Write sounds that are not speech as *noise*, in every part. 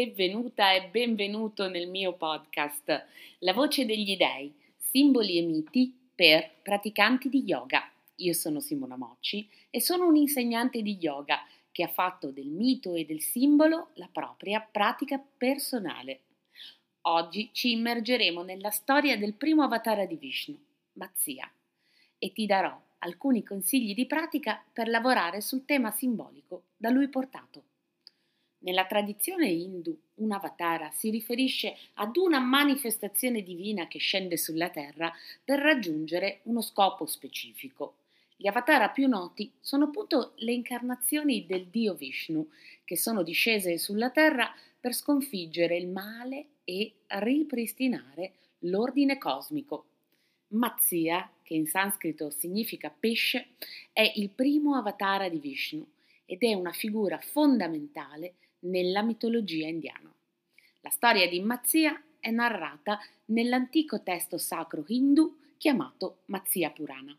benvenuta e benvenuto nel mio podcast La voce degli dei, simboli e miti per praticanti di yoga. Io sono Simona Mocci e sono un'insegnante di yoga che ha fatto del mito e del simbolo la propria pratica personale. Oggi ci immergeremo nella storia del primo avatar di Vishnu, Matsya, e ti darò alcuni consigli di pratica per lavorare sul tema simbolico da lui portato. Nella tradizione hindu, un avatara si riferisce ad una manifestazione divina che scende sulla terra per raggiungere uno scopo specifico. Gli avatara più noti sono appunto le incarnazioni del dio Vishnu, che sono discese sulla terra per sconfiggere il male e ripristinare l'ordine cosmico. Matsya, che in sanscrito significa pesce, è il primo avatara di Vishnu ed è una figura fondamentale nella mitologia indiana. La storia di Matsya è narrata nell'antico testo sacro hindu chiamato Matsya Purana.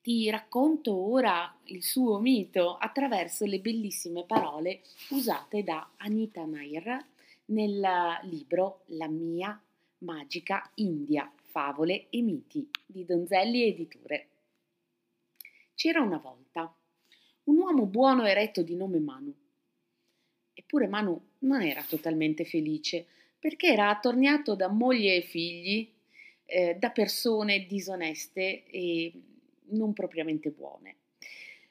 Ti racconto ora il suo mito attraverso le bellissime parole usate da Anita Nair nel libro La mia magica India, favole e miti di Donzelli Editure. C'era una volta un uomo buono e retto di nome Manu Eppure Manu non era totalmente felice perché era attorniato da moglie e figli, eh, da persone disoneste e non propriamente buone.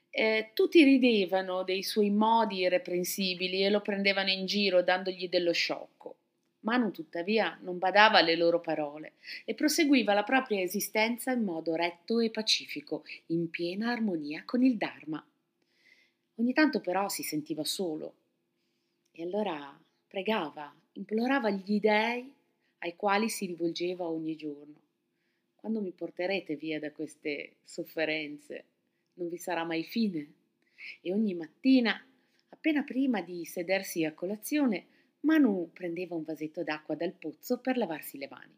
Eh, tutti ridevano dei suoi modi irreprensibili e lo prendevano in giro dandogli dello sciocco. Manu tuttavia non badava alle loro parole e proseguiva la propria esistenza in modo retto e pacifico, in piena armonia con il Dharma. Ogni tanto però si sentiva solo e allora pregava, implorava gli dèi ai quali si rivolgeva ogni giorno. Quando mi porterete via da queste sofferenze? Non vi sarà mai fine. E ogni mattina, appena prima di sedersi a colazione, Manu prendeva un vasetto d'acqua dal pozzo per lavarsi le mani.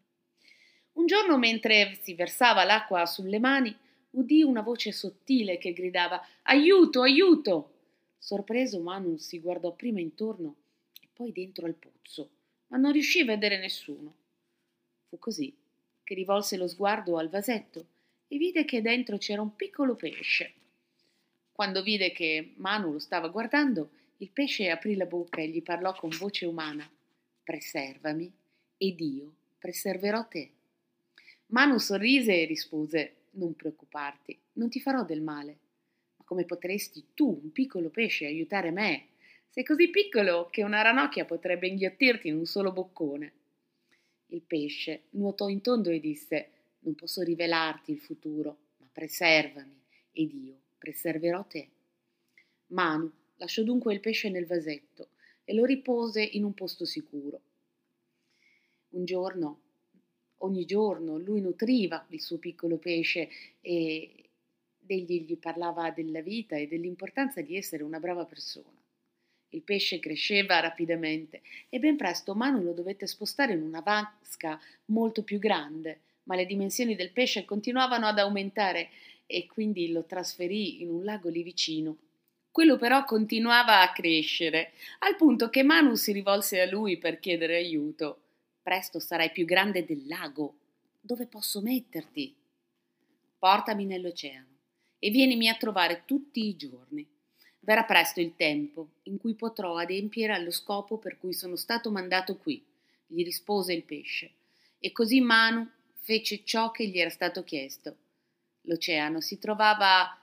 Un giorno, mentre si versava l'acqua sulle mani, udì una voce sottile che gridava Aiuto, aiuto! Sorpreso, Manu si guardò prima intorno e poi dentro al pozzo, ma non riuscì a vedere nessuno. Fu così che rivolse lo sguardo al vasetto e vide che dentro c'era un piccolo pesce. Quando vide che Manu lo stava guardando, il pesce aprì la bocca e gli parlò con voce umana: Preservami ed io preserverò te. Manu sorrise e rispose: Non preoccuparti, non ti farò del male come potresti tu, un piccolo pesce, aiutare me? Sei così piccolo che una ranocchia potrebbe inghiottirti in un solo boccone. Il pesce nuotò in tondo e disse: Non posso rivelarti il futuro, ma preservami ed io preserverò te. Manu lasciò dunque il pesce nel vasetto e lo ripose in un posto sicuro. Un giorno, ogni giorno, lui nutriva il suo piccolo pesce e, egli gli parlava della vita e dell'importanza di essere una brava persona. Il pesce cresceva rapidamente e ben presto Manu lo dovette spostare in una vasca molto più grande, ma le dimensioni del pesce continuavano ad aumentare e quindi lo trasferì in un lago lì vicino. Quello però continuava a crescere, al punto che Manu si rivolse a lui per chiedere aiuto. Presto sarai più grande del lago. Dove posso metterti? Portami nell'oceano e vienimi a trovare tutti i giorni. Verrà presto il tempo in cui potrò adempiere allo scopo per cui sono stato mandato qui, gli rispose il pesce. E così Manu fece ciò che gli era stato chiesto. L'oceano si trovava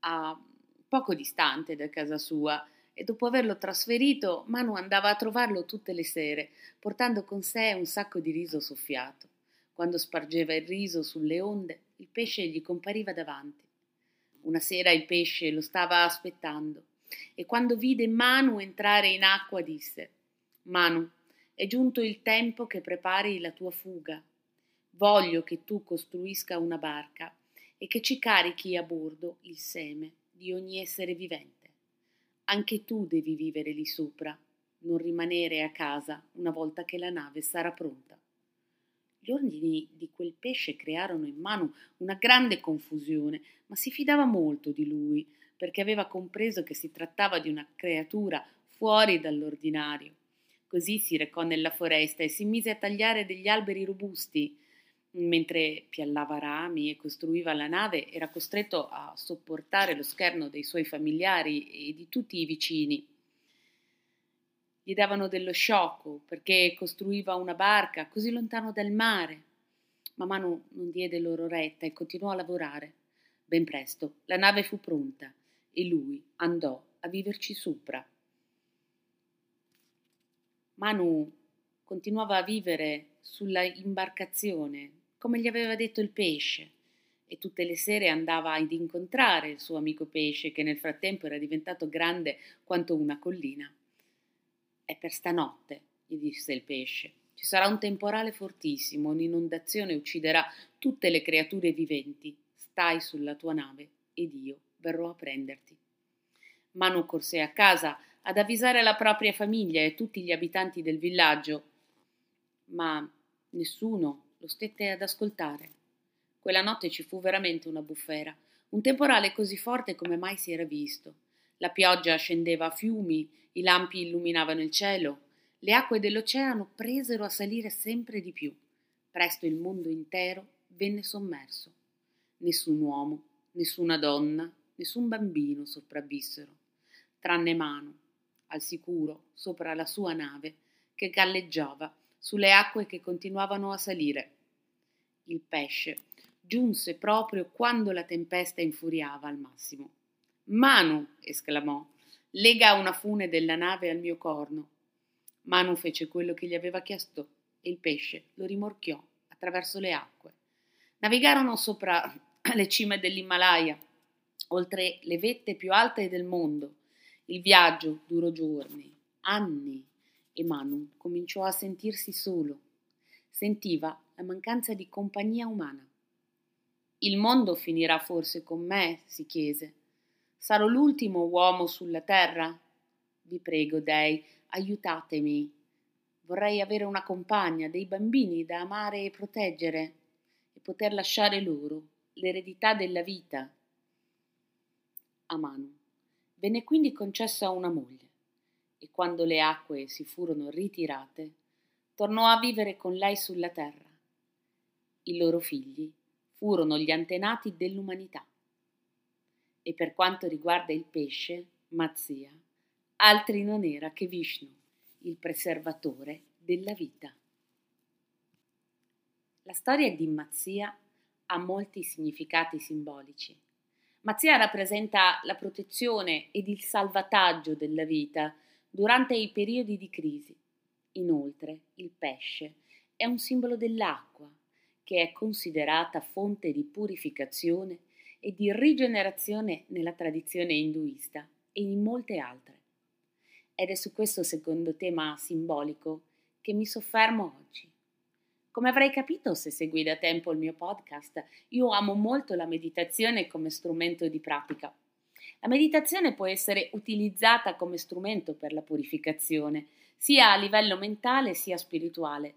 a poco distante da casa sua e dopo averlo trasferito Manu andava a trovarlo tutte le sere, portando con sé un sacco di riso soffiato. Quando spargeva il riso sulle onde, il pesce gli compariva davanti. Una sera il pesce lo stava aspettando e quando vide Manu entrare in acqua disse Manu, è giunto il tempo che prepari la tua fuga. Voglio che tu costruisca una barca e che ci carichi a bordo il seme di ogni essere vivente. Anche tu devi vivere lì sopra, non rimanere a casa una volta che la nave sarà pronta. Gli ordini di quel pesce crearono in Manu una grande confusione, ma si fidava molto di lui, perché aveva compreso che si trattava di una creatura fuori dall'ordinario. Così si recò nella foresta e si mise a tagliare degli alberi robusti. Mentre piallava rami e costruiva la nave, era costretto a sopportare lo scherno dei suoi familiari e di tutti i vicini. Gli davano dello sciocco perché costruiva una barca così lontano dal mare. Ma Manu non diede loro retta e continuò a lavorare. Ben presto la nave fu pronta e lui andò a viverci sopra. Manu continuava a vivere sulla imbarcazione, come gli aveva detto il pesce, e tutte le sere andava ad incontrare il suo amico pesce, che nel frattempo era diventato grande quanto una collina. È per stanotte, gli disse il pesce. Ci sarà un temporale fortissimo, un'inondazione ucciderà tutte le creature viventi. Stai sulla tua nave ed io verrò a prenderti. Manu corse a casa ad avvisare la propria famiglia e tutti gli abitanti del villaggio, ma nessuno lo stette ad ascoltare. Quella notte ci fu veramente una bufera, un temporale così forte come mai si era visto. La pioggia scendeva a fiumi, i lampi illuminavano il cielo, le acque dell'oceano presero a salire sempre di più. Presto il mondo intero venne sommerso. Nessun uomo, nessuna donna, nessun bambino sopravvissero, tranne Mano, al sicuro sopra la sua nave che galleggiava sulle acque che continuavano a salire. Il pesce giunse proprio quando la tempesta infuriava al massimo. Manu! esclamò, lega una fune della nave al mio corno. Manu fece quello che gli aveva chiesto e il pesce lo rimorchiò attraverso le acque. Navigarono sopra *clears throat* le cime dell'Himalaya, oltre le vette più alte del mondo. Il viaggio durò giorni, anni, e Manu cominciò a sentirsi solo. Sentiva la mancanza di compagnia umana. Il mondo finirà forse con me, si chiese. Sarò l'ultimo uomo sulla terra? Vi prego, dei, aiutatemi. Vorrei avere una compagna, dei bambini da amare e proteggere e poter lasciare loro l'eredità della vita. A venne quindi concessa una moglie e quando le acque si furono ritirate, tornò a vivere con lei sulla terra. I loro figli furono gli antenati dell'umanità. E per quanto riguarda il pesce, Mazia, altri non era che Vishnu, il preservatore della vita. La storia di Mazia ha molti significati simbolici. Mazia rappresenta la protezione ed il salvataggio della vita durante i periodi di crisi. Inoltre, il pesce è un simbolo dell'acqua, che è considerata fonte di purificazione e di rigenerazione nella tradizione induista e in molte altre. Ed è su questo secondo tema simbolico che mi soffermo oggi. Come avrai capito se segui da tempo il mio podcast, io amo molto la meditazione come strumento di pratica. La meditazione può essere utilizzata come strumento per la purificazione, sia a livello mentale sia spirituale.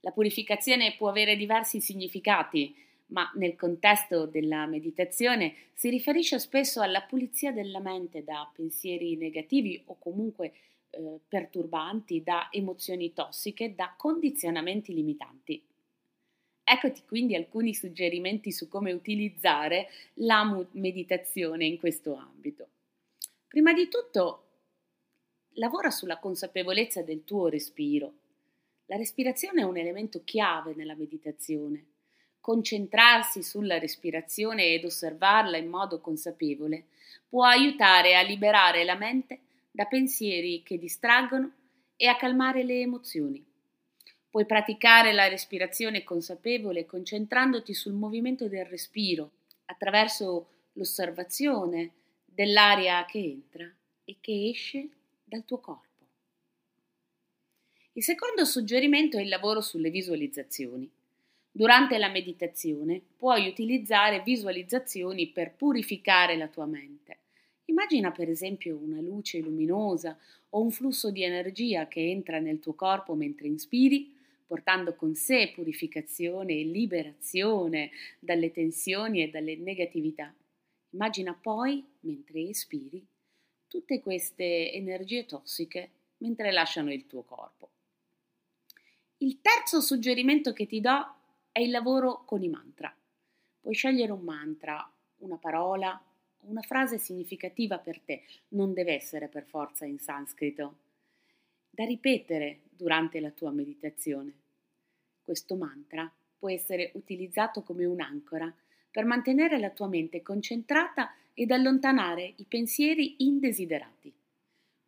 La purificazione può avere diversi significati, ma nel contesto della meditazione si riferisce spesso alla pulizia della mente da pensieri negativi o comunque eh, perturbanti, da emozioni tossiche, da condizionamenti limitanti. Eccoti quindi alcuni suggerimenti su come utilizzare la meditazione in questo ambito. Prima di tutto, lavora sulla consapevolezza del tuo respiro. La respirazione è un elemento chiave nella meditazione. Concentrarsi sulla respirazione ed osservarla in modo consapevole può aiutare a liberare la mente da pensieri che distraggono e a calmare le emozioni. Puoi praticare la respirazione consapevole concentrandoti sul movimento del respiro attraverso l'osservazione dell'aria che entra e che esce dal tuo corpo. Il secondo suggerimento è il lavoro sulle visualizzazioni. Durante la meditazione puoi utilizzare visualizzazioni per purificare la tua mente. Immagina per esempio una luce luminosa o un flusso di energia che entra nel tuo corpo mentre inspiri, portando con sé purificazione e liberazione dalle tensioni e dalle negatività. Immagina poi, mentre espiri, tutte queste energie tossiche mentre lasciano il tuo corpo. Il terzo suggerimento che ti do è il lavoro con i mantra. Puoi scegliere un mantra, una parola, una frase significativa per te, non deve essere per forza in sanscrito, da ripetere durante la tua meditazione. Questo mantra può essere utilizzato come un'ancora per mantenere la tua mente concentrata ed allontanare i pensieri indesiderati.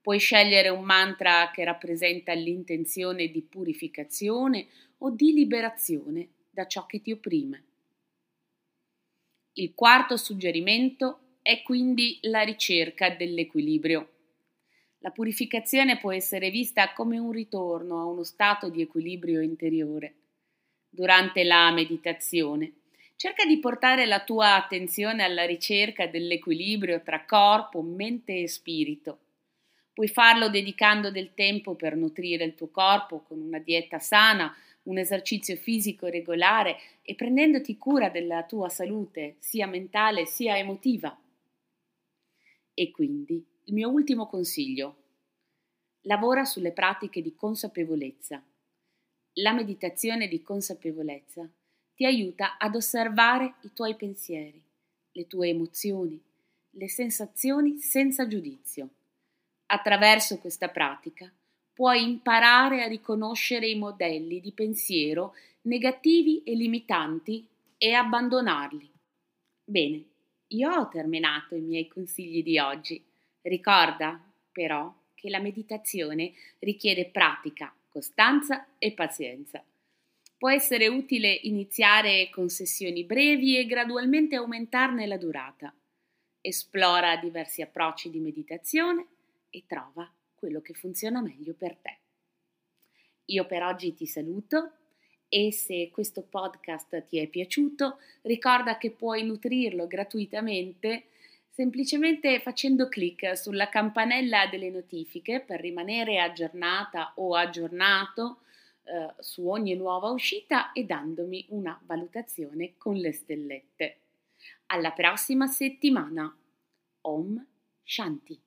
Puoi scegliere un mantra che rappresenta l'intenzione di purificazione o di liberazione da ciò che ti opprime. Il quarto suggerimento è quindi la ricerca dell'equilibrio. La purificazione può essere vista come un ritorno a uno stato di equilibrio interiore. Durante la meditazione, cerca di portare la tua attenzione alla ricerca dell'equilibrio tra corpo, mente e spirito. Puoi farlo dedicando del tempo per nutrire il tuo corpo con una dieta sana un esercizio fisico regolare e prendendoti cura della tua salute, sia mentale sia emotiva. E quindi il mio ultimo consiglio. Lavora sulle pratiche di consapevolezza. La meditazione di consapevolezza ti aiuta ad osservare i tuoi pensieri, le tue emozioni, le sensazioni senza giudizio. Attraverso questa pratica puoi imparare a riconoscere i modelli di pensiero negativi e limitanti e abbandonarli. Bene, io ho terminato i miei consigli di oggi. Ricorda, però, che la meditazione richiede pratica, costanza e pazienza. Può essere utile iniziare con sessioni brevi e gradualmente aumentarne la durata. Esplora diversi approcci di meditazione e trova quello che funziona meglio per te. Io per oggi ti saluto e se questo podcast ti è piaciuto ricorda che puoi nutrirlo gratuitamente semplicemente facendo clic sulla campanella delle notifiche per rimanere aggiornata o aggiornato eh, su ogni nuova uscita e dandomi una valutazione con le stellette. Alla prossima settimana. Om Shanti.